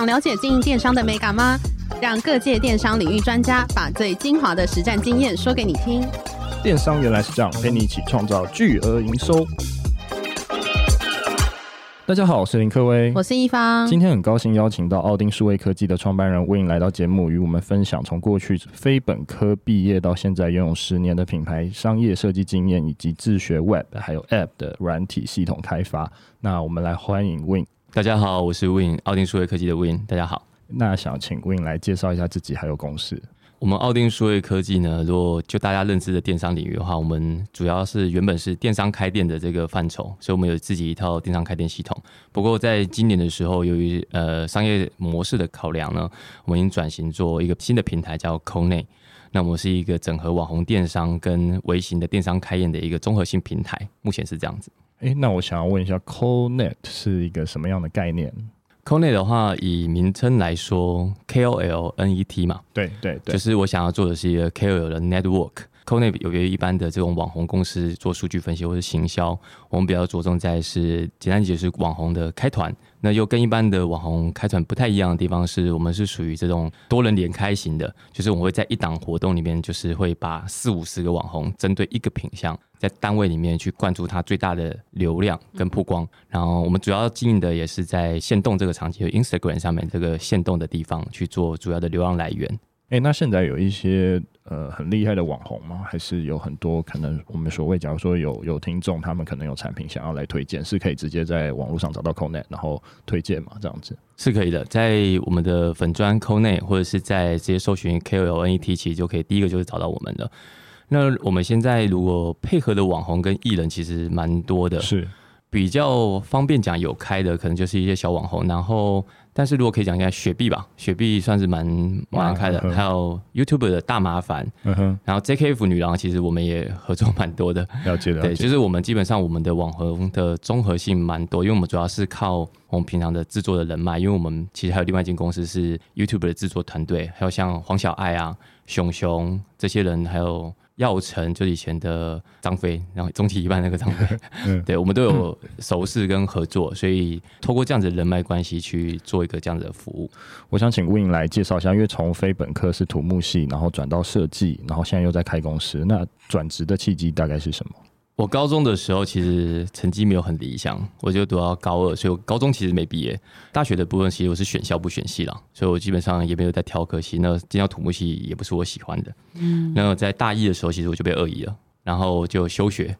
想了解经营电商的美感吗？让各界电商领域专家把最精华的实战经验说给你听。电商原来是这样，陪你一起创造巨额营收。大家好，我是林科威，我是一方。今天很高兴邀请到奥丁数位科技的创办人 Win 来到节目，与我们分享从过去非本科毕业到现在拥有十年的品牌商业设计经验，以及自学 Web 还有 App 的软体系统开发。那我们来欢迎 Win。大家好，我是 Win，奥丁数位科技的 Win。大家好，那想请 Win 来介绍一下自己还有公司。我们奥丁数位科技呢，如果就大家认知的电商领域的话，我们主要是原本是电商开店的这个范畴，所以我们有自己一套电商开店系统。不过在今年的时候，由于呃商业模式的考量呢，我们已经转型做一个新的平台叫 KONNECT。那我们是一个整合网红电商跟微型的电商开业的一个综合性平台，目前是这样子。诶，那我想要问一下，Connect 是一个什么样的概念？Connect 的话，以名称来说，K O L N E T 嘛，对对对，就是我想要做的是一个 K O L 的 network。KONNECT 有别于一般的这种网红公司做数据分析或者行销，我们比较着重在是简单解释网红的开团。那又跟一般的网红开团不太一样的地方是，我们是属于这种多人连开型的，就是我们会在一档活动里面，就是会把四五十个网红针对一个品项，在单位里面去灌注它最大的流量跟曝光。然后我们主要经营的也是在限动这个场景，Instagram 上面这个限动的地方去做主要的流量来源。哎、欸，那现在有一些呃很厉害的网红吗？还是有很多可能我们所谓，假如说有有听众，他们可能有产品想要来推荐，是可以直接在网络上找到 KONNECT，然后推荐嘛？这样子是可以的，在我们的粉专 KONNECT，或者是在直接搜寻 KOLNET，其实就可以第一个就是找到我们的。那我们现在如果配合的网红跟艺人其实蛮多的，是比较方便讲有开的，可能就是一些小网红，然后。但是如果可以讲一下雪碧吧，雪碧算是蛮蛮开的，啊、还有 YouTube 的大麻烦，嗯，然后 JKF 女郎其实我们也合作蛮多的，了解了解，对，就是我们基本上我们的网红的综合性蛮多，因为我们主要是靠我们平常的制作的人脉，因为我们其实还有另外一间公司是 YouTube 的制作团队，还有像黄小爱啊、熊熊这些人，还有。耀成就以前的张飞，然后终极一班那个张飞，嗯、对，我们都有熟识跟合作，所以透过这样子的人脉关系去做一个这样子的服务。我想请 Win 来介绍一下，因为从非本科是土木系，然后转到设计，然后现在又在开公司，那转职的契机大概是什么？我高中的时候其实成绩没有很理想，我就读到高二，所以我高中其实没毕业。大学的部分其实我是选校不选系了，所以我基本上也没有在挑科系。那进到土木系也不是我喜欢的。嗯，那在大一的时候，其实我就被恶意了，然后就休学，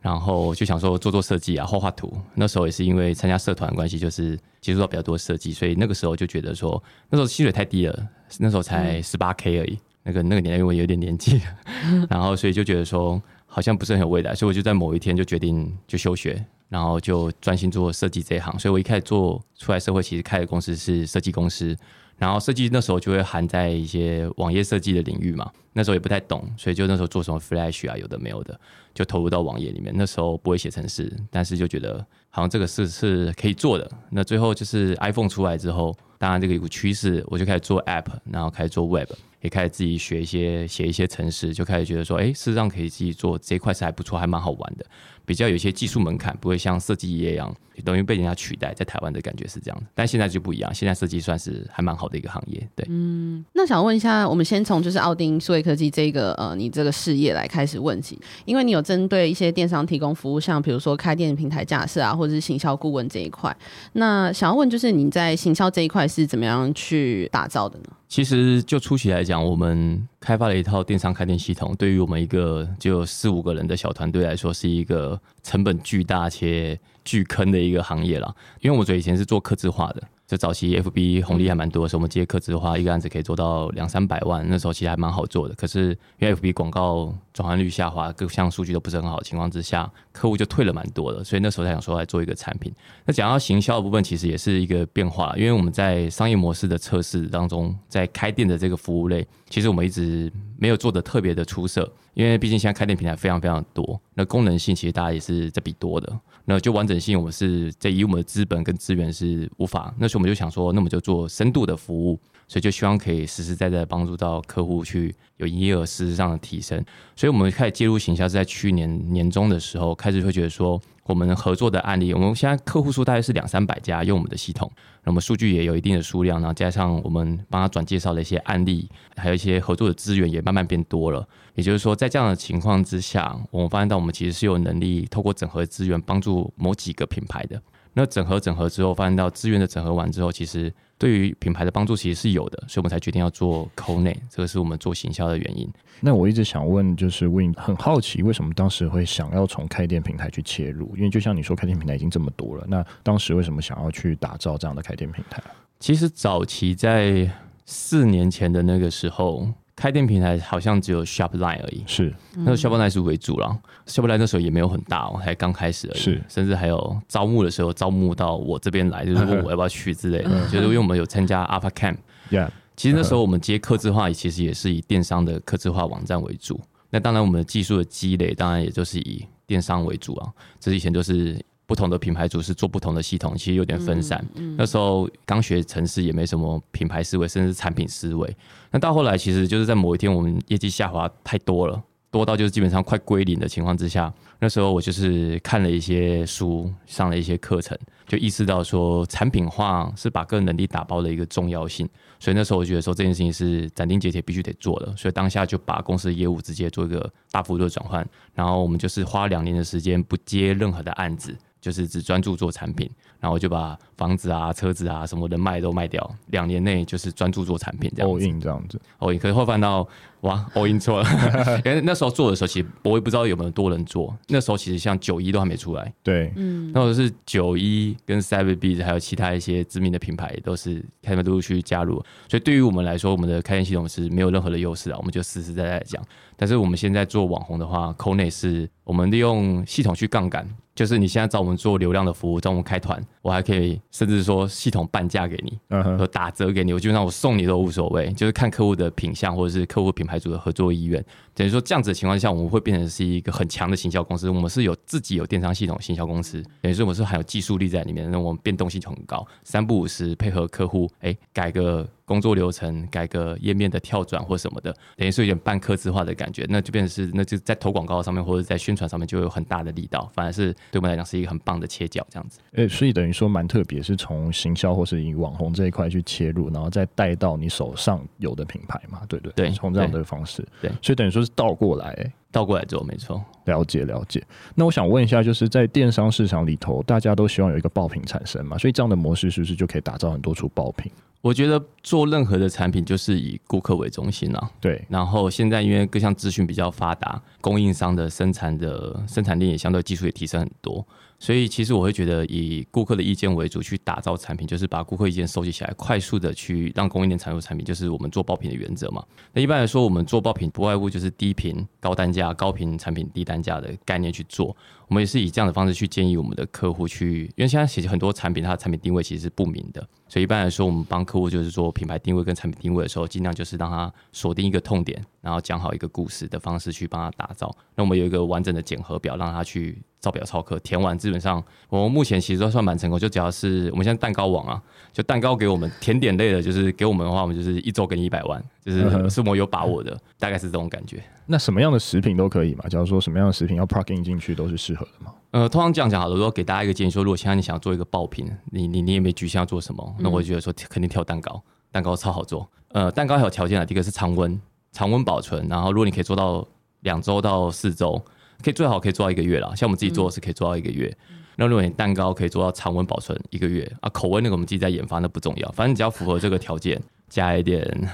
然后就想说做做设计啊，画画图。那时候也是因为参加社团关系，就是接触到比较多设计，所以那个时候就觉得说，那时候薪水太低了，那时候才十八 K 而已。那个那个年代因为我有点年纪，然后所以就觉得说。好像不是很有未来，所以我就在某一天就决定就休学，然后就专心做设计这一行。所以我一开始做出来社会，其实开的公司是设计公司，然后设计那时候就会含在一些网页设计的领域嘛。那时候也不太懂，所以就那时候做什么 Flash 啊，有的没有的，就投入到网页里面。那时候不会写程式，但是就觉得好像这个事是可以做的。那最后就是 iPhone 出来之后，当然这个有个趋势，我就开始做 App，然后开始做 Web。也开始自己学一些写一些程式，就开始觉得说，哎，事实上可以自己做这一块是还不错，还蛮好玩的。比较有一些技术门槛，不会像设计业一样，等于被人家取代。在台湾的感觉是这样，但现在就不一样。现在设计算是还蛮好的一个行业，对。嗯，那想问一下，我们先从就是奥丁数位科技这个呃，你这个事业来开始问起，因为你有针对一些电商提供服务，像比如说开店平台架设啊，或者是行销顾问这一块。那想要问就是你在行销这一块是怎么样去打造的呢？其实就初期来讲，我们开发了一套电商开店系统，对于我们一个就四五个人的小团队来说，是一个成本巨大且巨坑的一个行业了。因为我们以前是做客制化的，就早期 FB 红利还蛮多的时候，我们接客制化，一个案子可以做到两三百万，那时候其实还蛮好做的。可是因为 FB 广告转换率下滑，各项数据都不是很好的情况之下，客户就退了蛮多的，所以那时候才想说来做一个产品。那讲到行销的部分，其实也是一个变化，因为我们在商业模式的测试当中，在开店的这个服务类，其实我们一直没有做的特别的出色，因为毕竟现在开店平台非常非常多，那功能性其实大家也是在比多的。那就完整性，我们是在以我们的资本跟资源是无法。那时候我们就想说，那我们就做深度的服务，所以就希望可以实实在在帮助到客户去有营业额实质上的提升。所以我们开始介入行销是在去年年中的时候，开始会觉得说。我们合作的案例，我们现在客户数大概是两三百家用我们的系统，那么数据也有一定的数量，然后加上我们帮他转介绍的一些案例，还有一些合作的资源也慢慢变多了。也就是说，在这样的情况之下，我们发现到我们其实是有能力透过整合资源帮助某几个品牌的。那整合整合之后，发现到资源的整合完之后，其实。对于品牌的帮助其实是有的，所以我们才决定要做 Co-Net，这个是我们做行销的原因。那我一直想问，就是 Win 很好奇，为什么当时会想要从开店平台去切入？因为就像你说，开店平台已经这么多了，那当时为什么想要去打造这样的开店平台？其实早期在四年前的那个时候。开店平台好像只有 Shopline 而已，是那个 Shopline 是为主了。Shopline 那时候也没有很大哦，才刚开始而已。是，甚至还有招募的时候，招募到我这边来，就是 问我要不要去之类的。就是因为我们有参加 Alpha Camp，Yeah，其实那时候我们接客制化，其实也是以电商的客制化网站为主。那当然，我们的技术的积累，当然也就是以电商为主啊。这以前就是。不同的品牌主是做不同的系统，其实有点分散。嗯嗯、那时候刚学城市，也没什么品牌思维，甚至产品思维。那到后来，其实就是在某一天，我们业绩下滑太多了，多到就是基本上快归零的情况之下。那时候我就是看了一些书，上了一些课程，就意识到说产品化是把个人能力打包的一个重要性。所以那时候我觉得说这件事情是斩钉截铁必须得做的。所以当下就把公司的业务直接做一个大幅度的转换，然后我们就是花两年的时间不接任何的案子。就是只专注做产品，然后就把房子啊、车子啊什么的卖都卖掉，两年内就是专注做产品这样子。all in 这样子，all in。可是后翻到哇，all in 错了，因为那时候做的时候，其实我也不知道有没有多人做。那时候其实像九一都还没出来，对，嗯，那时候是九一跟 Seven B 还有其他一些知名的品牌都是开始陆陆续续加入，所以对于我们来说，我们的开店系统是没有任何的优势啊，我们就实实在在讲。但是我们现在做网红的话，Co-Net 是我们利用系统去杠杆。就是你现在找我们做流量的服务，找我们开团，我还可以甚至说系统半价给你，和打折给你，我基本上我送你都无所谓，就是看客户的品相或者是客户品牌组的合作意愿。等于说这样子的情况下，我们会变成是一个很强的行销公司。我们是有自己有电商系统行销公司，等于说我们是含有技术力在里面，那我们变动性就很高，三不五时配合客户，哎，改个。工作流程改革页面的跳转或什么的，等于是有点半客制化的感觉，那就变成是，那就在投广告上面或者在宣传上面就有很大的力道，反而是对我们来讲是一个很棒的切角，这样子。诶，所以等于说蛮特别，是从行销或是以网红这一块去切入，然后再带到你手上有的品牌嘛，对对？对，从这样的方式，对，所以等于说是倒过来，倒过来做，没错。了解了解。那我想问一下，就是在电商市场里头，大家都希望有一个爆品产生嘛，所以这样的模式是不是就可以打造很多出爆品？我觉得做任何的产品就是以顾客为中心啊。对。然后现在因为各项资讯比较发达，供应商的生产的生产链也相对技术也提升很多，所以其实我会觉得以顾客的意见为主去打造产品，就是把顾客意见收集起来，快速的去让供应链产出产品，就是我们做爆品的原则嘛。那一般来说，我们做爆品不外乎就是低频高单价、高频产品低单价的概念去做。我们也是以这样的方式去建议我们的客户去，因为现在其实很多产品它的产品定位其实是不明的，所以一般来说，我们帮客户就是做品牌定位跟产品定位的时候，尽量就是让他锁定一个痛点，然后讲好一个故事的方式去帮他打造。那我们有一个完整的检核表，让他去照表操课，填完基本上我们目前其实都算蛮成功。就只要是我们现在蛋糕网啊，就蛋糕给我们甜点类的，就是给我们的话，我们就是一周给你一百万，就是是我有把握的，大概是这种感觉。那什么样的食品都可以嘛？假如说什么样的食品要 plug in 进去都是适合的吗？呃，通常这样讲好了，如果给大家一个建议说，如果现在你想要做一个爆品，你你你也没局限要做什么，那我觉得说肯定挑蛋糕，蛋糕超好做。呃，蛋糕还有条件啊，第一个是常温，常温保存，然后如果你可以做到两周到四周，可以最好可以做到一个月啦。像我们自己做的是可以做到一个月。那如果你蛋糕可以做到常温保存一个月啊，口味那个我们自己在研发，那不重要，反正只要符合这个条件，加一点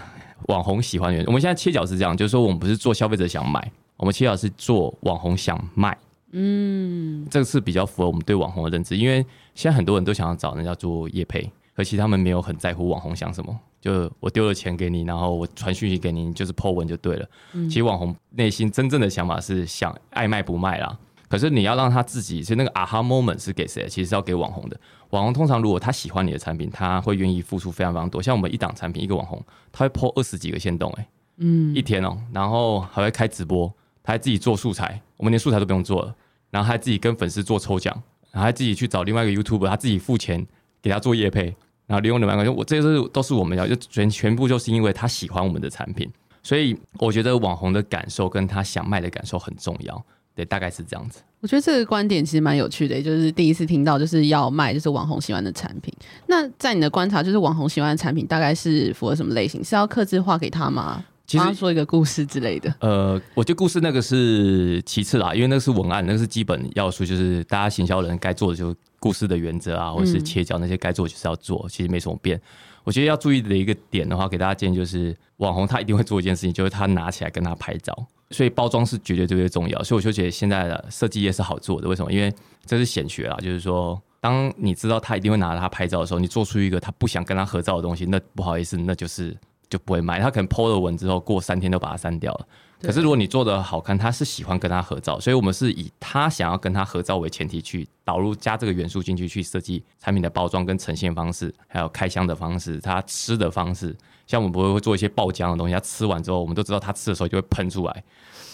网红喜欢的。我们现在切角是这样，就是说我们不是做消费者想买。我们切角是做网红想卖，嗯，这个是比较符合我们对网红的认知，因为现在很多人都想要找人家做业配，可惜他们没有很在乎网红想什么，就我丢了钱给你，然后我传讯息给你，你就是 po 文就对了。嗯、其实网红内心真正的想法是想爱卖不卖啦。可是你要让他自己，其实那个 aha moment 是给谁？其实是要给网红的。网红通常如果他喜欢你的产品，他会愿意付出非常非常多。像我们一档产品，一个网红，他会 po 二十几个线动，哎，嗯，一天哦、喔，然后还会开直播，他还自己做素材，我们连素材都不用做了，然后还自己跟粉丝做抽奖，然后还自己去找另外一个 YouTube，他自己付钱给他做业配，然后利用两万块钱，我这些都是都是我们要就全全部就是因为他喜欢我们的产品，所以我觉得网红的感受跟他想卖的感受很重要。对，大概是这样子。我觉得这个观点其实蛮有趣的，也就是第一次听到就是要卖就是网红喜欢的产品。那在你的观察，就是网红喜欢的产品大概是符合什么类型？是要客制化给他吗？其实说一个故事之类的。呃，我觉得故事那个是其次啦，因为那个是文案，那个是基本要素，就是大家行销人该做的就是故事的原则啊，或者是切角那些该做就是要做，嗯、其实没什么变。我觉得要注意的一个点的话，给大家建议就是，网红他一定会做一件事情，就是他拿起来跟他拍照。所以包装是绝对绝对重要，所以我就觉得现在的设计业是好做的。为什么？因为这是显学啊，就是说，当你知道他一定会拿着它拍照的时候，你做出一个他不想跟他合照的东西，那不好意思，那就是就不会卖。他可能 po 了文之后，过三天就把它删掉了。可是如果你做的好看，他是喜欢跟他合照，所以我们是以他想要跟他合照为前提去导入加这个元素进去，去设计产品的包装跟呈现方式，还有开箱的方式，它吃的方式。像我们不会会做一些爆浆的东西，它吃完之后，我们都知道它吃的时候就会喷出来，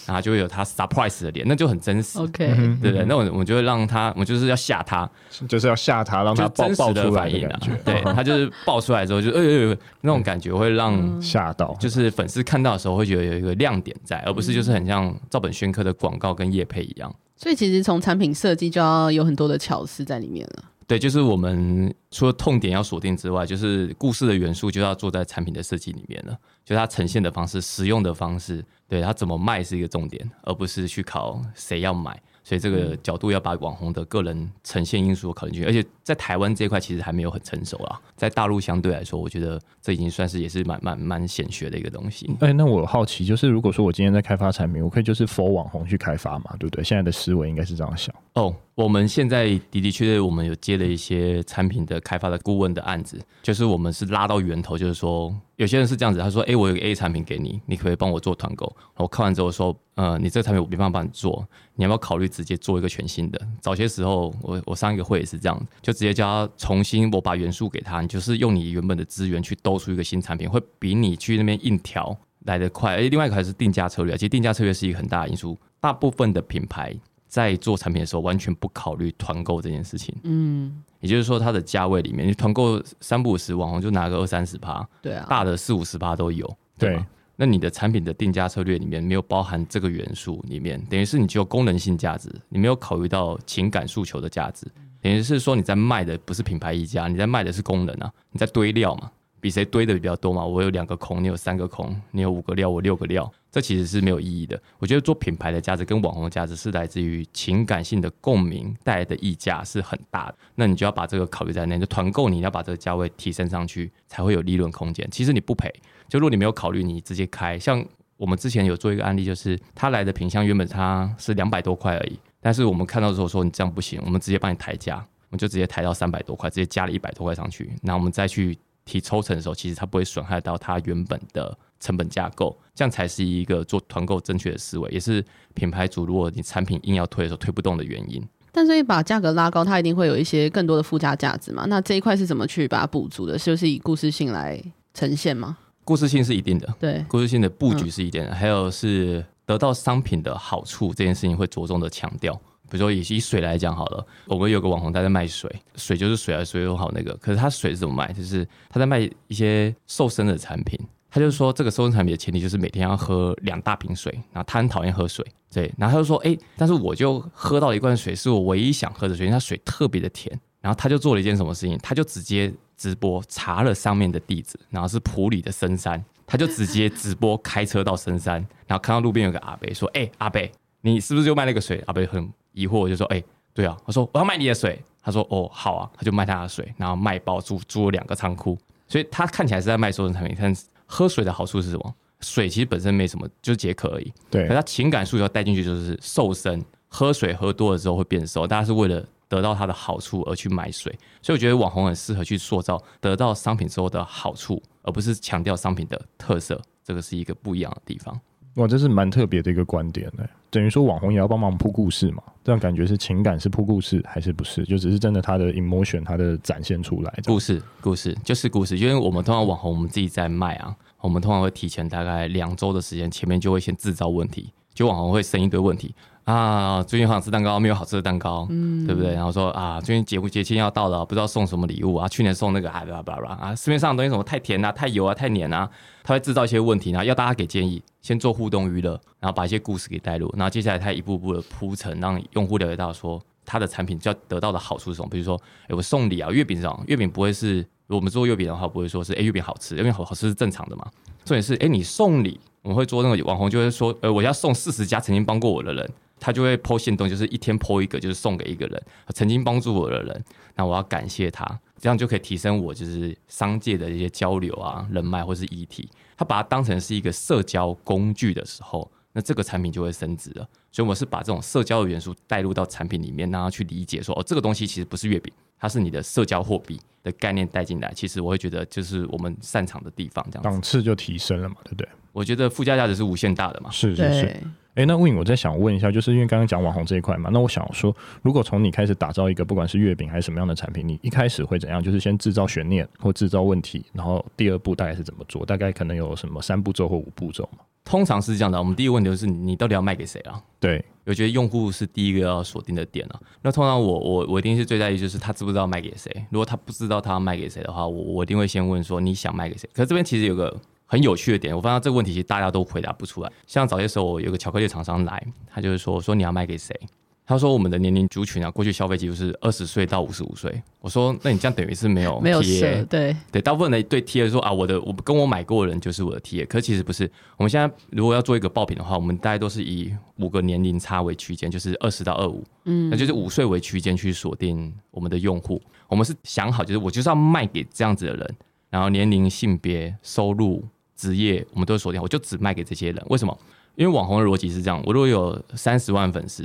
然后就会有它 surprise 的脸，那就很真实。OK，对不对？那我我们就会让他，我就是要吓他，就是要吓他，让他爆爆出来的感觉。对，他就是爆出来之后就，就哎呦呦，那种感觉会让吓到，就是粉丝看到的时候会觉得有一个亮点在，而不是就是很像照本宣科的广告跟叶配一样。所以其实从产品设计就要有很多的巧思在里面了。对，就是我们除了痛点要锁定之外，就是故事的元素就要做在产品的设计里面了。就它呈现的方式、使用的方式，对它怎么卖是一个重点，而不是去考谁要买。所以这个角度要把网红的个人呈现因素考虑进去，而且在台湾这一块其实还没有很成熟啦。在大陆相对来说，我觉得这已经算是也是蛮蛮蛮显学的一个东西。哎、欸，那我好奇就是，如果说我今天在开发产品，我可以就是 for 网红去开发嘛，对不对？现在的思维应该是这样想。哦，我们现在的的确确，我们有接了一些产品的开发的顾问的案子，就是我们是拉到源头，就是说。有些人是这样子，他说：“哎、我有个 A 产品给你，你可以帮我做团购？”我看完之后说：“呃，你这个产品我没办法帮你做，你要不要考虑直接做一个全新的？”早些时候，我我上一个会也是这样，就直接叫他重新，我把元素给他，你就是用你原本的资源去兜出一个新产品，会比你去那边硬调来得快。哎，另外一个还是定价策略，其实定价策略是一个很大的因素。大部分的品牌在做产品的时候，完全不考虑团购这件事情。嗯。也就是说，它的价位里面，你团购三不五十，网红就拿个二三十趴，对啊，大的四五十趴都有，对那你的产品的定价策略里面没有包含这个元素里面，等于是你只有功能性价值，你没有考虑到情感诉求的价值，等于是说你在卖的不是品牌溢价，你在卖的是功能啊，你在堆料嘛。比谁堆的比较多嘛？我有两个孔，你有三个孔，你有五个料，我六个料，这其实是没有意义的。我觉得做品牌的价值跟网红的价值是来自于情感性的共鸣带来的溢价是很大的。那你就要把这个考虑在内，就团购你要把这个价位提升上去，才会有利润空间。其实你不赔，就如果你没有考虑，你直接开。像我们之前有做一个案例，就是他来的品相原本它是两百多块而已，但是我们看到之后说你这样不行，我们直接帮你抬价，我们就直接抬到三百多块，直接加了一百多块上去，那我们再去。提抽成的时候，其实它不会损害到它原本的成本架构，这样才是一个做团购正确的思维，也是品牌主如果你产品硬要推的时候推不动的原因。但所以，把价格拉高，它一定会有一些更多的附加价值嘛？那这一块是怎么去把它补足的？是不是以故事性来呈现吗？故事性是一定的，对，故事性的布局是一定的，嗯、还有是得到商品的好处这件事情会着重的强调。比如说以以水来讲好了，我们有个网红他在卖水，水就是水啊，水又好那个。可是他水是怎么卖？就是他在卖一些瘦身的产品。他就说这个瘦身产品的前提就是每天要喝两大瓶水，然后他很讨厌喝水，对。然后他就说，哎，但是我就喝到一罐水，是我唯一想喝的水，因为它水特别的甜。然后他就做了一件什么事情？他就直接直播查了上面的地址，然后是普里的深山，他就直接直播开车到深山，然后看到路边有个阿伯说，哎，阿伯，你是不是就卖那个水？阿伯很。疑惑我就说：“哎、欸，对啊，他说我要卖你的水。他说哦，好啊，他就卖他的水，然后卖包租租了两个仓库，所以他看起来是在卖瘦身产品。但是喝水的好处是什么？水其实本身没什么，就是解渴而已。对，可他情感诉求带进去就是瘦身，喝水喝多了之后会变瘦，大家是为了。”得到它的好处而去买水。所以我觉得网红很适合去塑造得到商品之后的好处，而不是强调商品的特色。这个是一个不一样的地方。哇，这是蛮特别的一个观点呢。等于说网红也要帮忙铺故事嘛？这样感觉是情感是铺故事还是不是？就只是真的他的 emotion，他的展现出来。故事，故事就是故事。因为我们通常网红，我们自己在卖啊，我们通常会提前大概两周的时间，前面就会先制造问题，就网红会生一堆问题。啊，最近好想吃蛋糕，没有好吃的蛋糕，嗯，对不对？然后说啊，最近节节庆要到了，不知道送什么礼物啊。去年送那个啊，巴拉巴拉啊，市面上的东西什么太甜啊、太油啊、太黏啊，他会制造一些问题，然后要大家给建议，先做互动娱乐，然后把一些故事给带入，然后接下来他一步步的铺陈，让用户了解到说他的产品就要得到的好处是什么。比如说，哎，我送礼啊，月饼这种，月饼不会是我们做月饼的话，不会说是哎月饼好吃，因为好好吃是正常的嘛。重点是哎你送礼，我们会做那个网红就会说，呃，我要送四十家曾经帮过我的人。他就会 po 限动，就是一天 po 一个，就是送给一个人曾经帮助我的人，那我要感谢他，这样就可以提升我就是商界的一些交流啊、人脉或是议题。他把它当成是一个社交工具的时候，那这个产品就会升值了。所以我是把这种社交的元素带入到产品里面，让他去理解说，哦，这个东西其实不是月饼，它是你的社交货币的概念带进来。其实我会觉得就是我们擅长的地方，这样档次就提升了嘛，对不对？我觉得附加价值是无限大的嘛，是是是。哎，那 Win，我在想问一下，就是因为刚刚讲网红这一块嘛，那我想说，如果从你开始打造一个不管是月饼还是什么样的产品，你一开始会怎样？就是先制造悬念或制造问题，然后第二步大概是怎么做？大概可能有什么三步骤或五步骤嘛？通常是这样的，我们第一个问题就是你到底要卖给谁啊？对，我觉得用户是第一个要锁定的点啊。那通常我我我一定是最在意就是他知不知道卖给谁。如果他不知道他要卖给谁的话，我我一定会先问说你想卖给谁？可是这边其实有个。很有趣的点，我发现这个问题其实大家都回答不出来。像早些时候，我有个巧克力厂商来，他就是说说你要卖给谁？他说我们的年龄族群啊，过去消费记录是二十岁到五十五岁。我说那你这样等于是没有 没有设对对，大部分的对 TA 说啊，我的我跟我买过的人就是我的 TA，可是其实不是。我们现在如果要做一个爆品的话，我们大概都是以五个年龄差为区间，就是二十到二五，嗯，那就是五岁为区间去锁定我们的用户。我们是想好，就是我就是要卖给这样子的人，然后年龄、性别、收入。职业我们都锁定，我就只卖给这些人。为什么？因为网红的逻辑是这样：我如果有三十万粉丝，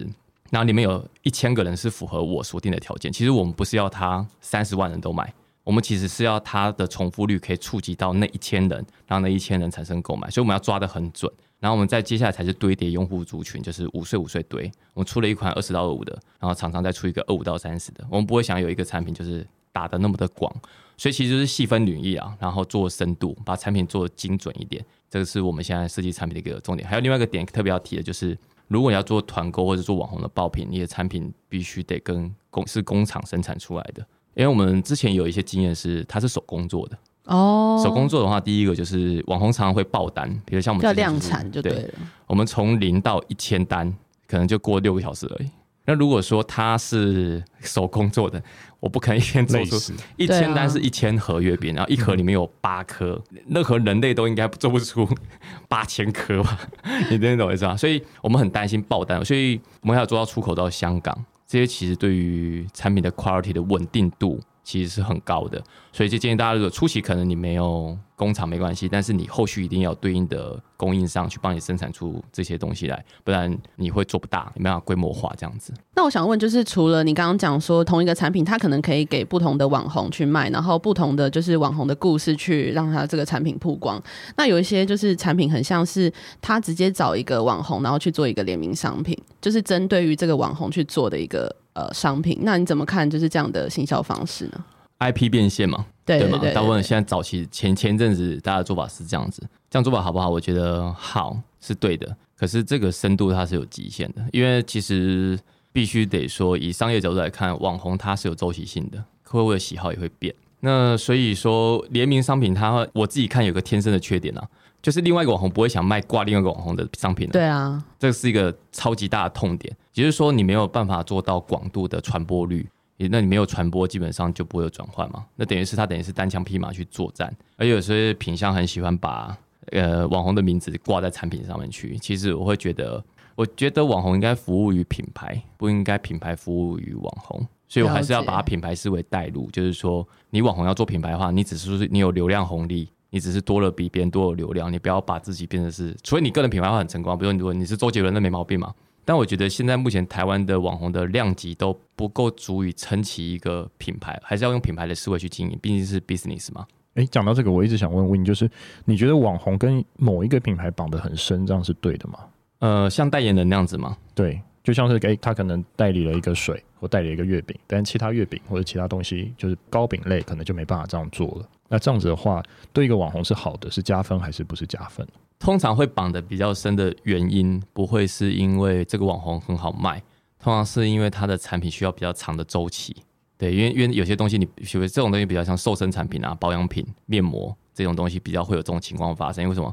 然后里面有一千个人是符合我锁定的条件，其实我们不是要他三十万人都买，我们其实是要他的重复率可以触及到那一千人，让那一千人产生购买。所以我们要抓得很准。然后我们再接下来才是堆叠用户族群，就是五岁五岁堆。我们出了一款二十到二五的，然后常常再出一个二五到三十的。我们不会想有一个产品就是打得那么的广。所以其实就是细分领域啊，然后做深度，把产品做精准一点，这个是我们现在设计产品的一个重点。还有另外一个点特别要提的，就是如果你要做团购或者做网红的爆品，你的产品必须得跟工是工厂生产出来的。因为我们之前有一些经验是，它是手工做的哦。手工做的话，第一个就是网红常常会爆单，比如像我们、就是、要量产就对了。对，我们从零到一千单，可能就过六个小时而已。那如果说它是手工做的，我不可能一天做出一千单是一千盒月饼，然后一盒里面有八颗，任何人类都应该做不出 八千颗吧？你听懂我意思吗？所以我们很担心爆单，所以我们还要做到出口到香港，这些其实对于产品的 quality 的稳定度其实是很高的，所以就建议大家，如果初期可能你没有。工厂没关系，但是你后续一定要对应的供应商去帮你生产出这些东西来，不然你会做不大，没办法规模化这样子。那我想问，就是除了你刚刚讲说同一个产品，它可能可以给不同的网红去卖，然后不同的就是网红的故事去让它这个产品曝光。那有一些就是产品很像是他直接找一个网红，然后去做一个联名商品，就是针对于这个网红去做的一个呃商品。那你怎么看就是这样的行销方式呢？IP 变现嘛，对，吗？大部分现在早期前前阵子大家的做法是这样子，这样做法好不好？我觉得好是对的，可是这个深度它是有极限的，因为其实必须得说，以商业角度来看，网红它是有周期性的，客户的喜好也会变。那所以说联名商品它，我自己看有个天生的缺点啊，就是另外一个网红不会想卖挂另外一个网红的商品。对啊，这是一个超级大的痛点，也就是说你没有办法做到广度的传播率。那你没有传播，基本上就不会有转换嘛。那等于是他等于是单枪匹马去作战，而有些品相很喜欢把呃网红的名字挂在产品上面去。其实我会觉得，我觉得网红应该服务于品牌，不应该品牌服务于网红。所以我还是要把品牌视为带路，就是说你网红要做品牌的话，你只是说你有流量红利，你只是多了比别人多有流量，你不要把自己变成是，除非你个人品牌化很成功，比如你如果你是周杰伦，那没毛病嘛。但我觉得现在目前台湾的网红的量级都不够足以撑起一个品牌，还是要用品牌的思维去经营，毕竟是 business 嘛。哎，讲到这个，我一直想问问你，就是你觉得网红跟某一个品牌绑得很深，这样是对的吗？呃，像代言人那样子吗？对，就像是给他可能代理了一个水，或代理了一个月饼，但其他月饼或者其他东西，就是糕饼类，可能就没办法这样做了。那这样子的话，对一个网红是好的，是加分还是不是加分？通常会绑得比较深的原因，不会是因为这个网红很好卖，通常是因为它的产品需要比较长的周期。对，因为因为有些东西你，你比如这种东西比较像瘦身产品啊、保养品、面膜这种东西，比较会有这种情况发生。因为什么？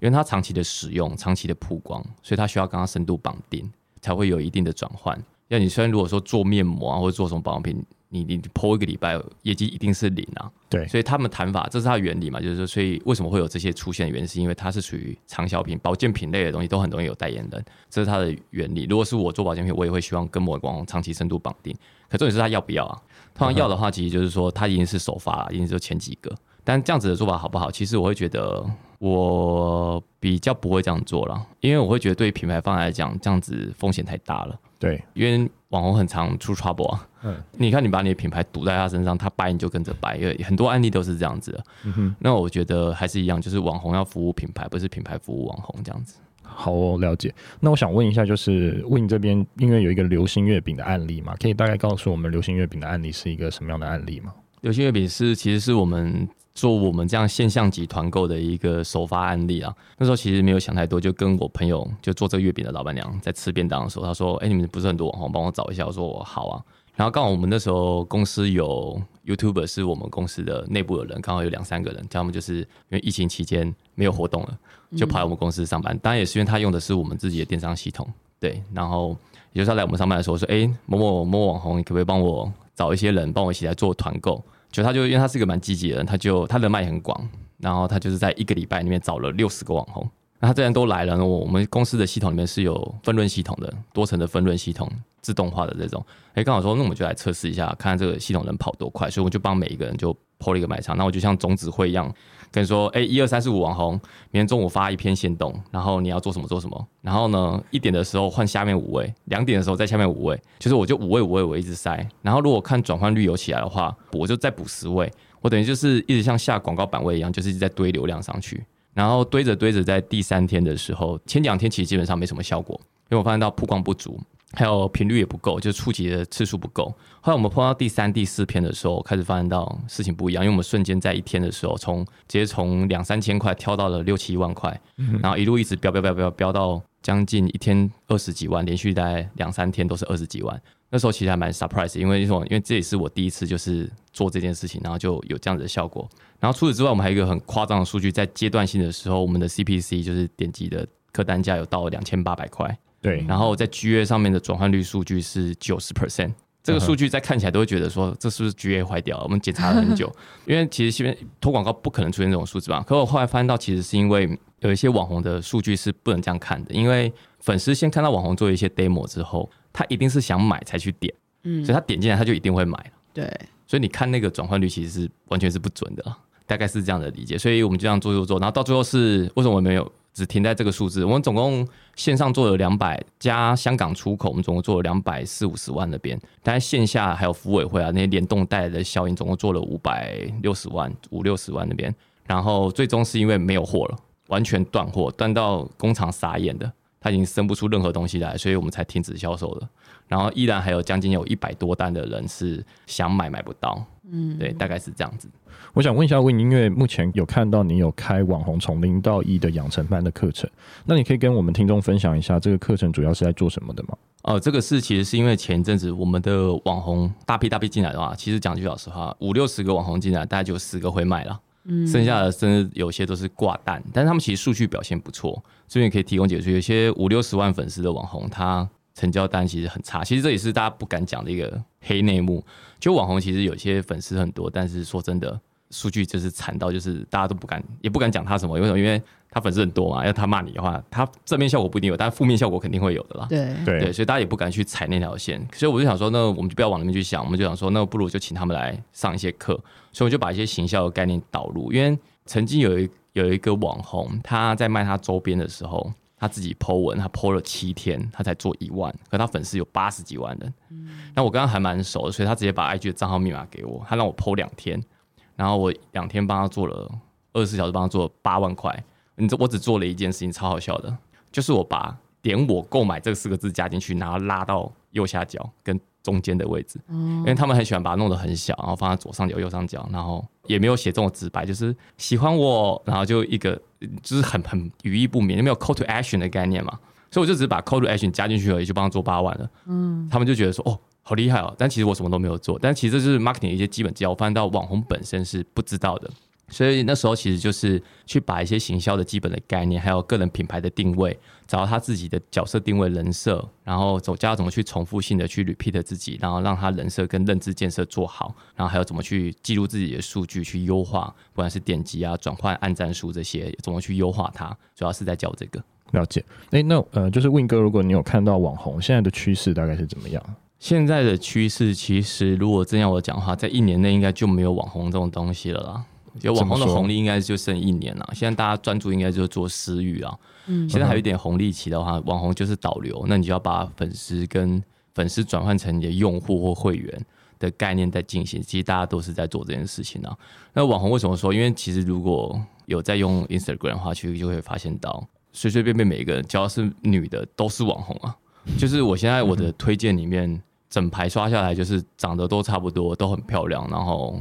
因为它长期的使用、长期的曝光，所以它需要跟它深度绑定，才会有一定的转换。要你虽然如果说做面膜啊，或者做什么保养品。你你 po 一个礼拜，业绩一定是零啊。对，所以他们谈法，这是它原理嘛，就是说，所以为什么会有这些出现的原因，是因为它是属于长销品、保健品类的东西，都很容易有代言人，这是它的原理。如果是我做保健品，我也会希望跟某个网红长期深度绑定。可重点是他要不要啊？通常要的话，其实就是说他已经是首发了，已经是前几个。但这样子的做法好不好？其实我会觉得，我比较不会这样做了，因为我会觉得对品牌方来讲，这样子风险太大了。对，因为网红很常出 trouble 啊。嗯，你看你把你的品牌堵在他身上，他掰你就跟着掰，因为很多案例都是这样子的。嗯哼，那我觉得还是一样，就是网红要服务品牌，不是品牌服务网红这样子。好，我了解。那我想问一下，就是 Win 这边，因为有一个流星月饼的案例嘛，可以大概告诉我们流星月饼的案例是一个什么样的案例吗？流星月饼是其实是我们。做我们这样现象级团购的一个首发案例啊，那时候其实没有想太多，就跟我朋友就做这个月饼的老板娘在吃便当的时候，她说：“哎，你们不是很多网红，帮我找一下。”我说：“我好啊。”然后刚好我们那时候公司有 YouTuber 是我们公司的内部的人，刚好有两三个人，他们就是因为疫情期间没有活动了，就跑来我们公司上班。当然也是因为他用的是我们自己的电商系统，对。然后也就是他来我们上班的时候说：“哎，某某某某网红，你可不可以帮我找一些人帮我一起来做团购？”就他就因为他是一个蛮积极的人，他就他人脉很广，然后他就是在一个礼拜里面找了六十个网红，那他既然都来了。我我们公司的系统里面是有分论系统的，多层的分论系统，自动化的这种。哎，刚好说那我们就来测试一下，看看这个系统能跑多快，所以我就帮每一个人就 PO 了一个卖场，那我就像总指挥一样。跟你说，哎，一二三四五网红，明天中午发一篇限动，然后你要做什么做什么。然后呢，一点的时候换下面五位，两点的时候在下面五位，就是我就五位五位我一直塞。然后如果看转换率有起来的话，我就再补十位。我等于就是一直像下广告版位一样，就是一直在堆流量上去。然后堆着堆着，在第三天的时候，前两天其实基本上没什么效果，因为我发现到曝光不足。还有频率也不够，就是触及的次数不够。后来我们碰到第三、第四篇的时候，开始发现到事情不一样，因为我们瞬间在一天的时候，从直接从两三千块跳到了六七万块，然后一路一直飙飙飙飙飙到将近一天二十几万，连续大概两三天都是二十几万。那时候其实还蛮 surprise，因为因为这也是我第一次就是做这件事情，然后就有这样子的效果。然后除此之外，我们还有一个很夸张的数据，在阶段性的时候，我们的 CPC 就是点击的客单价有到了两千八百块。对，然后在 GA 上面的转换率数据是九十 percent，这个数据在看起来都会觉得说，这是不是 GA 坏掉了？我们检查了很久，因为其实现在投广告不可能出现这种数字吧？可我后来发现到，其实是因为有一些网红的数据是不能这样看的，因为粉丝先看到网红做一些 demo 之后，他一定是想买才去点，嗯，所以他点进来他就一定会买了。对，所以你看那个转换率其实是完全是不准的，大概是这样的理解。所以我们就这样做做做，然后到最后是为什么没有？只停在这个数字，我们总共线上做了两百，加香港出口，我们总共做了两百四五十万那边，但是线下还有服委会啊那些联动带来的效应，总共做了五百六十万五六十万那边，然后最终是因为没有货了，完全断货，断到工厂傻眼的，他已经生不出任何东西来，所以我们才停止销售了。然后依然还有将近有一百多单的人是想买买不到，嗯，对，大概是这样子。我想问一下 Win，因为目前有看到你有开网红从零到一的养成班的课程，那你可以跟我们听众分享一下这个课程主要是在做什么的吗？哦，这个是其实是因为前一阵子我们的网红大批大批进来的话，其实讲句老实话，五六十个网红进来，大概就十个会卖了，嗯，剩下的甚至有些都是挂单，但是他们其实数据表现不错，所以你可以提供解说，有些五六十万粉丝的网红，他成交单其实很差，其实这也是大家不敢讲的一个黑内幕，就网红其实有些粉丝很多，但是说真的。数据就是惨到，就是大家都不敢，也不敢讲他什么，为什么？因为他粉丝很多嘛，要他骂你的话，他正面效果不一定有，但负面效果肯定会有的啦。对对，所以大家也不敢去踩那条线。所以我就想说，那我们就不要往那边去想，我们就想说，那不如就请他们来上一些课。所以我就把一些行销的概念导入。因为曾经有一有一个网红，他在卖他周边的时候，他自己 po 文，他 po 了七天，他才做一万，可他粉丝有八十几万人。嗯，那我跟他还蛮熟的，所以他直接把 IG 的账号密码给我，他让我 po 两天，然后我两天帮他做了二十四小时，帮他做了八万块。你这我只做了一件事情，超好笑的，就是我把点我购买这四个字加进去，然后拉到右下角跟中间的位置，因为他们很喜欢把它弄得很小，然后放在左上角、右上角，然后也没有写这种直白，就是喜欢我，然后就一个就是很很语义不明，没有 call to action 的概念嘛，所以我就只是把 call to action 加进去而已，就帮他做八万了。嗯，他们就觉得说哦，好厉害哦，但其实我什么都没有做，但其实这就是 marketing 的一些基本技巧，我发现到网红本身是不知道的。所以那时候其实就是去把一些行销的基本的概念，还有个人品牌的定位，找到他自己的角色定位人设，然后走教他怎么去重复性的去 repeat 自己，然后让他人设跟认知建设做好，然后还有怎么去记录自己的数据去优化，不管是点击啊、转换、按赞数这些，怎么去优化它，主要是在教这个。了解。哎，那呃，就是 Win 哥，如果你有看到网红现在的趋势大概是怎么样？现在的趋势其实如果真要我讲的话，在一年内应该就没有网红这种东西了啦。就网红的红利应该就剩一年了，现在大家专注应该就是做私域啊。嗯，现在还有一点红利期的话，网红就是导流，那你就要把粉丝跟粉丝转换成你的用户或会员的概念在进行。其实大家都是在做这件事情啊。那网红为什么说？因为其实如果有在用 Instagram 的话，其实就会发现到随随便便每一个人只要是女的都是网红啊。就是我现在我的推荐里面。整排刷下来，就是长得都差不多，都很漂亮，然后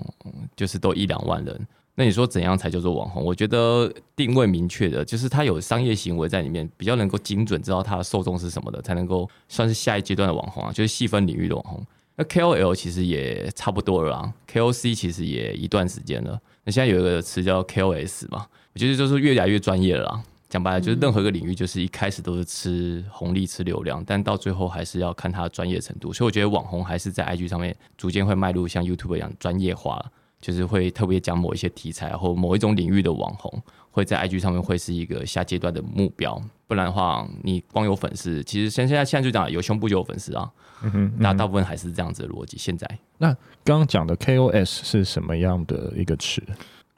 就是都一两万人。那你说怎样才叫做网红？我觉得定位明确的，就是他有商业行为在里面，比较能够精准知道他的受众是什么的，才能够算是下一阶段的网红啊，就是细分领域的网红。那 KOL 其实也差不多了啊，KOC 其实也一段时间了。那现在有一个词叫 KOS 嘛，我觉得就是越来越专业了。讲白了，就是任何一个领域，就是一开始都是吃红利、吃流量，但到最后还是要看它的专业程度。所以我觉得网红还是在 IG 上面逐渐会迈入像 YouTube 一样专业化，就是会特别讲某一些题材或某一种领域的网红，会在 IG 上面会是一个下阶段的目标。不然的话，你光有粉丝，其实现现在现在就讲有胸部就有粉丝啊。嗯哼，那大部分还是这样子的逻辑。现在，那刚刚讲的 KOS 是什么样的一个词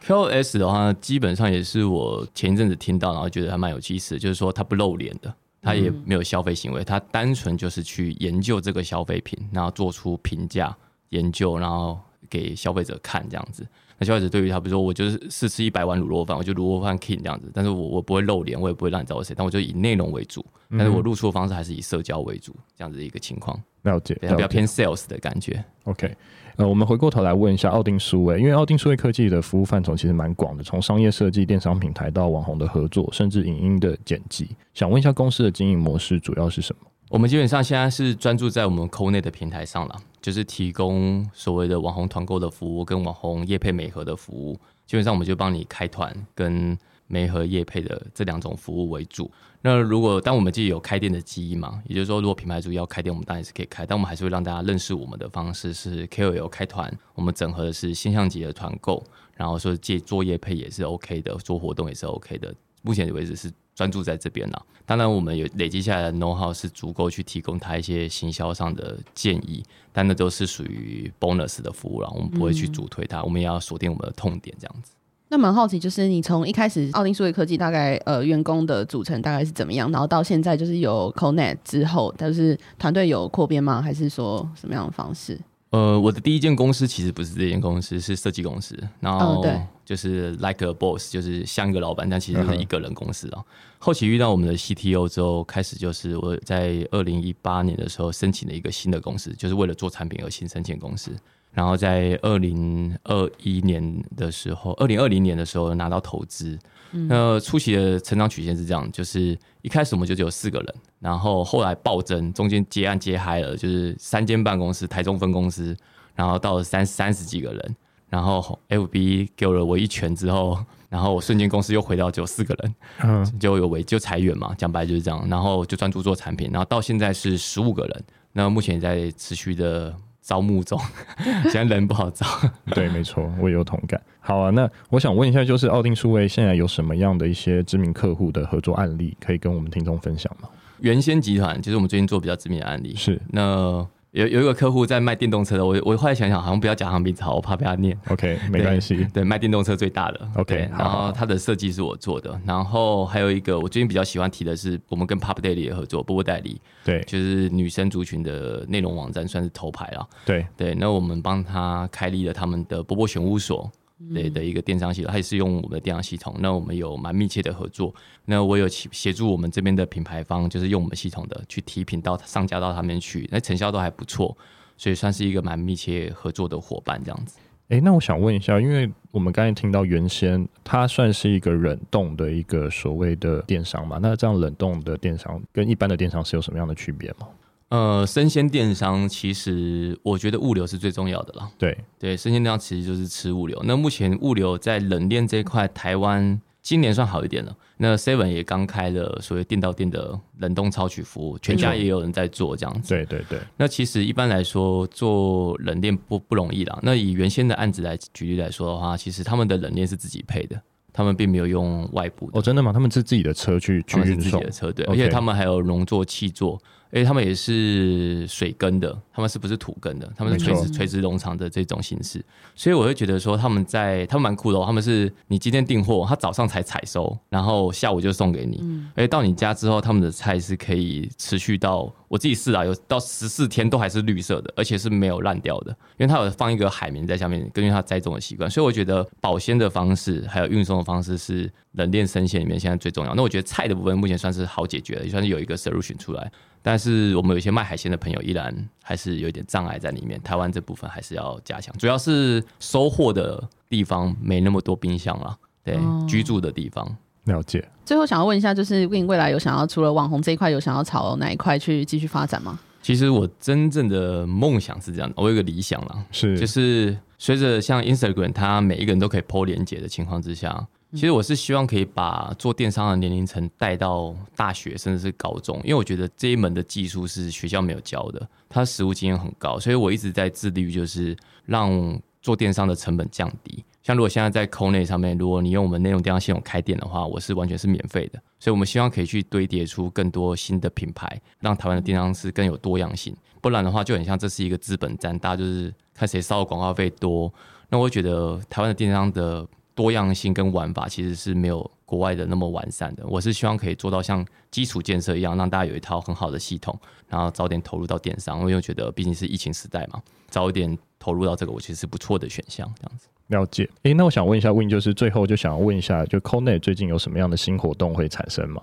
？KOS 的话，基本上也是我前一阵子听到，然后觉得还蛮有意思的，就是说他不露脸的，他也没有消费行为，他单纯就是去研究这个消费品，然后做出评价、研究，然后给消费者看这样子。那消费者对于他，比如说我就是试吃一百碗卤肉饭，我就卤肉饭 king 这样子，但是我我不会露脸，我也不会让你知道我谁，但我就以内容为主，但是我露出的方式还是以社交为主，这样子的一个情况。了解，比较偏 sales 的感觉。OK。呃，我们回过头来问一下奥丁数位，因为奥丁数位科技的服务范畴其实蛮广的，从商业设计、电商平台到网红的合作，甚至影音的剪辑。想问一下公司的经营模式主要是什么？我们基本上现在是专注在我们 Conet 的平台上了，就是提供所谓的网红团购的服务跟网红业配美合的服务。基本上我们就帮你开团跟美合业配的这两种服务为主。那如果当我们自己有开店的基因嘛，也就是说，如果品牌主要开店，我们当然是可以开，但我们还是会让大家认识我们的方式是 KOL 开团，我们整合的是现象级的团购，然后说借作业配也是 OK 的，做活动也是 OK 的。目前为止是专注在这边了。当然，我们有累积下来的 know how 是足够去提供他一些行销上的建议，但那都是属于 bonus 的服务了，我们不会去主推它，我们也要锁定我们的痛点这样子。那蛮好奇，就是你从一开始奥林数位科技大概呃员工的组成大概是怎么样，然后到现在就是有 Connect 之后，但是团队有扩编吗？还是说什么样的方式？呃，我的第一间公司其实不是这间公司，是设计公司。然后就是 Like a Boss，就是像一个老板，但其实是一个人公司啊。后期遇到我们的 CTO 之后，开始就是我在二零一八年的时候申请了一个新的公司，就是为了做产品而新申请公司。然后在二零二一年的时候，二零二零年的时候拿到投资。嗯、那初期的成长曲线是这样，就是一开始我们就只有四个人，然后后来暴增，中间接案接嗨了，就是三间办公室，台中分公司，然后到了三三十几个人，然后 FB 给了我一拳之后，然后我瞬间公司又回到只有四个人，嗯，就有为就裁员嘛，讲白就是这样，然后就专注做产品，然后到现在是十五个人，那目前在持续的。招募中，现在人不好招。对，没错，我也有同感。好啊，那我想问一下，就是奥丁数位现在有什么样的一些知名客户的合作案例，可以跟我们听众分享吗？原先集团其实我们最近做比较知名的案例。是，那有有一个客户在卖电动车的，我我后来想想，好像不要讲他名字好，我怕被他念。OK，没关系。对，卖电动车最大的。OK，然后他的设计是我做的，然后还有一个我最近比较喜欢提的是，我们跟 Pop Daily 的合作，波波代理。对，就是女生族群的内容网站，算是头牌了。对对，那我们帮他开立了他们的波波选物所。对的一个电商系统，它也是用我们的电商系统。那我们有蛮密切的合作。那我有协助我们这边的品牌方，就是用我们系统的去提品到上架到他们去，那成效都还不错，所以算是一个蛮密切合作的伙伴这样子。哎，那我想问一下，因为我们刚才听到原先它算是一个冷冻的一个所谓的电商嘛，那这样冷冻的电商跟一般的电商是有什么样的区别吗？呃，生鲜电商其实我觉得物流是最重要的啦。对对，生鲜电商其实就是吃物流。那目前物流在冷链这一块，台湾今年算好一点了。那 Seven 也刚开了所谓店到店的冷冻超取服务，全家也有人在做这样子。对对对。那其实一般来说做冷链不不容易啦。那以原先的案子来举例来说的话，其实他们的冷链是自己配的，他们并没有用外部的。哦，真的吗？他们是自己的车去去运送？自己的车，对。Okay 而且他们还有农作、气作。因为他们也是水耕的，他们是不是土耕的？他们是垂直垂直农场的这种形式，所以我会觉得说他们在他们蛮酷的哦。他们是你今天订货，他早上才采收，然后下午就送给你。嗯，而到你家之后，他们的菜是可以持续到我自己试啊，有到十四天都还是绿色的，而且是没有烂掉的，因为它有放一个海绵在下面，根据它栽种的习惯。所以我觉得保鲜的方式还有运送的方式是冷链生鲜里面现在最重要。那我觉得菜的部分目前算是好解决的，也算是有一个 solution 出来。但是我们有一些卖海鲜的朋友依然还是有一点障碍在里面，台湾这部分还是要加强，主要是收货的地方没那么多冰箱了，对，哦、居住的地方。了解。最后想要问一下，就是 Win 未来有想要除了网红这一块，有想要朝哪一块去继续发展吗？其实我真正的梦想是这样的，我有一个理想啦，是就是随着像 Instagram，它每一个人都可以 po 连结的情况之下。其实我是希望可以把做电商的年龄层带到大学甚至是高中，因为我觉得这一门的技术是学校没有教的，它实务经验很高，所以我一直在致力于就是让做电商的成本降低。像如果现在在 KONE 上面，如果你用我们内容电商系统开店的话，我是完全是免费的。所以我们希望可以去堆叠出更多新的品牌，让台湾的电商是更有多样性。不然的话，就很像这是一个资本战，大家就是看谁烧的广告费多。那我觉得台湾的电商的。多样性跟玩法其实是没有国外的那么完善的。我是希望可以做到像基础建设一样，让大家有一套很好的系统，然后早点投入到电商。因为我觉得毕竟是疫情时代嘛，早一点投入到这个，我其实是不错的选项。这样子了解。诶、欸，那我想问一下 Win，就是最后就想要问一下，就 KONE 最近有什么样的新活动会产生吗？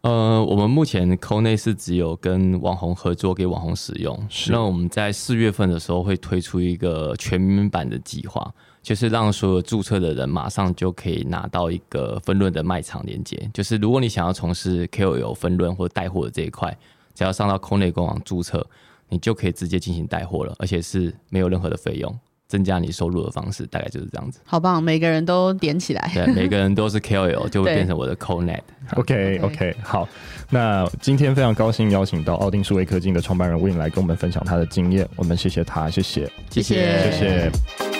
呃，我们目前 KONE 是只有跟网红合作，给网红使用。是。那我们在四月份的时候会推出一个全民版的计划。就是让所有注册的人马上就可以拿到一个分论的卖场连接。就是如果你想要从事 KOL 分论或带货的这一块，只要上到 KONE 官网注册，你就可以直接进行带货了，而且是没有任何的费用，增加你收入的方式大概就是这样子。好棒，每个人都点起来。对，每个人都是 KOL，就会变成我的 KONE。OK OK，好。那今天非常高兴邀请到奥丁数位科技的创办人 Win 来跟我们分享他的经验，我们谢谢他，谢谢，谢谢，谢谢。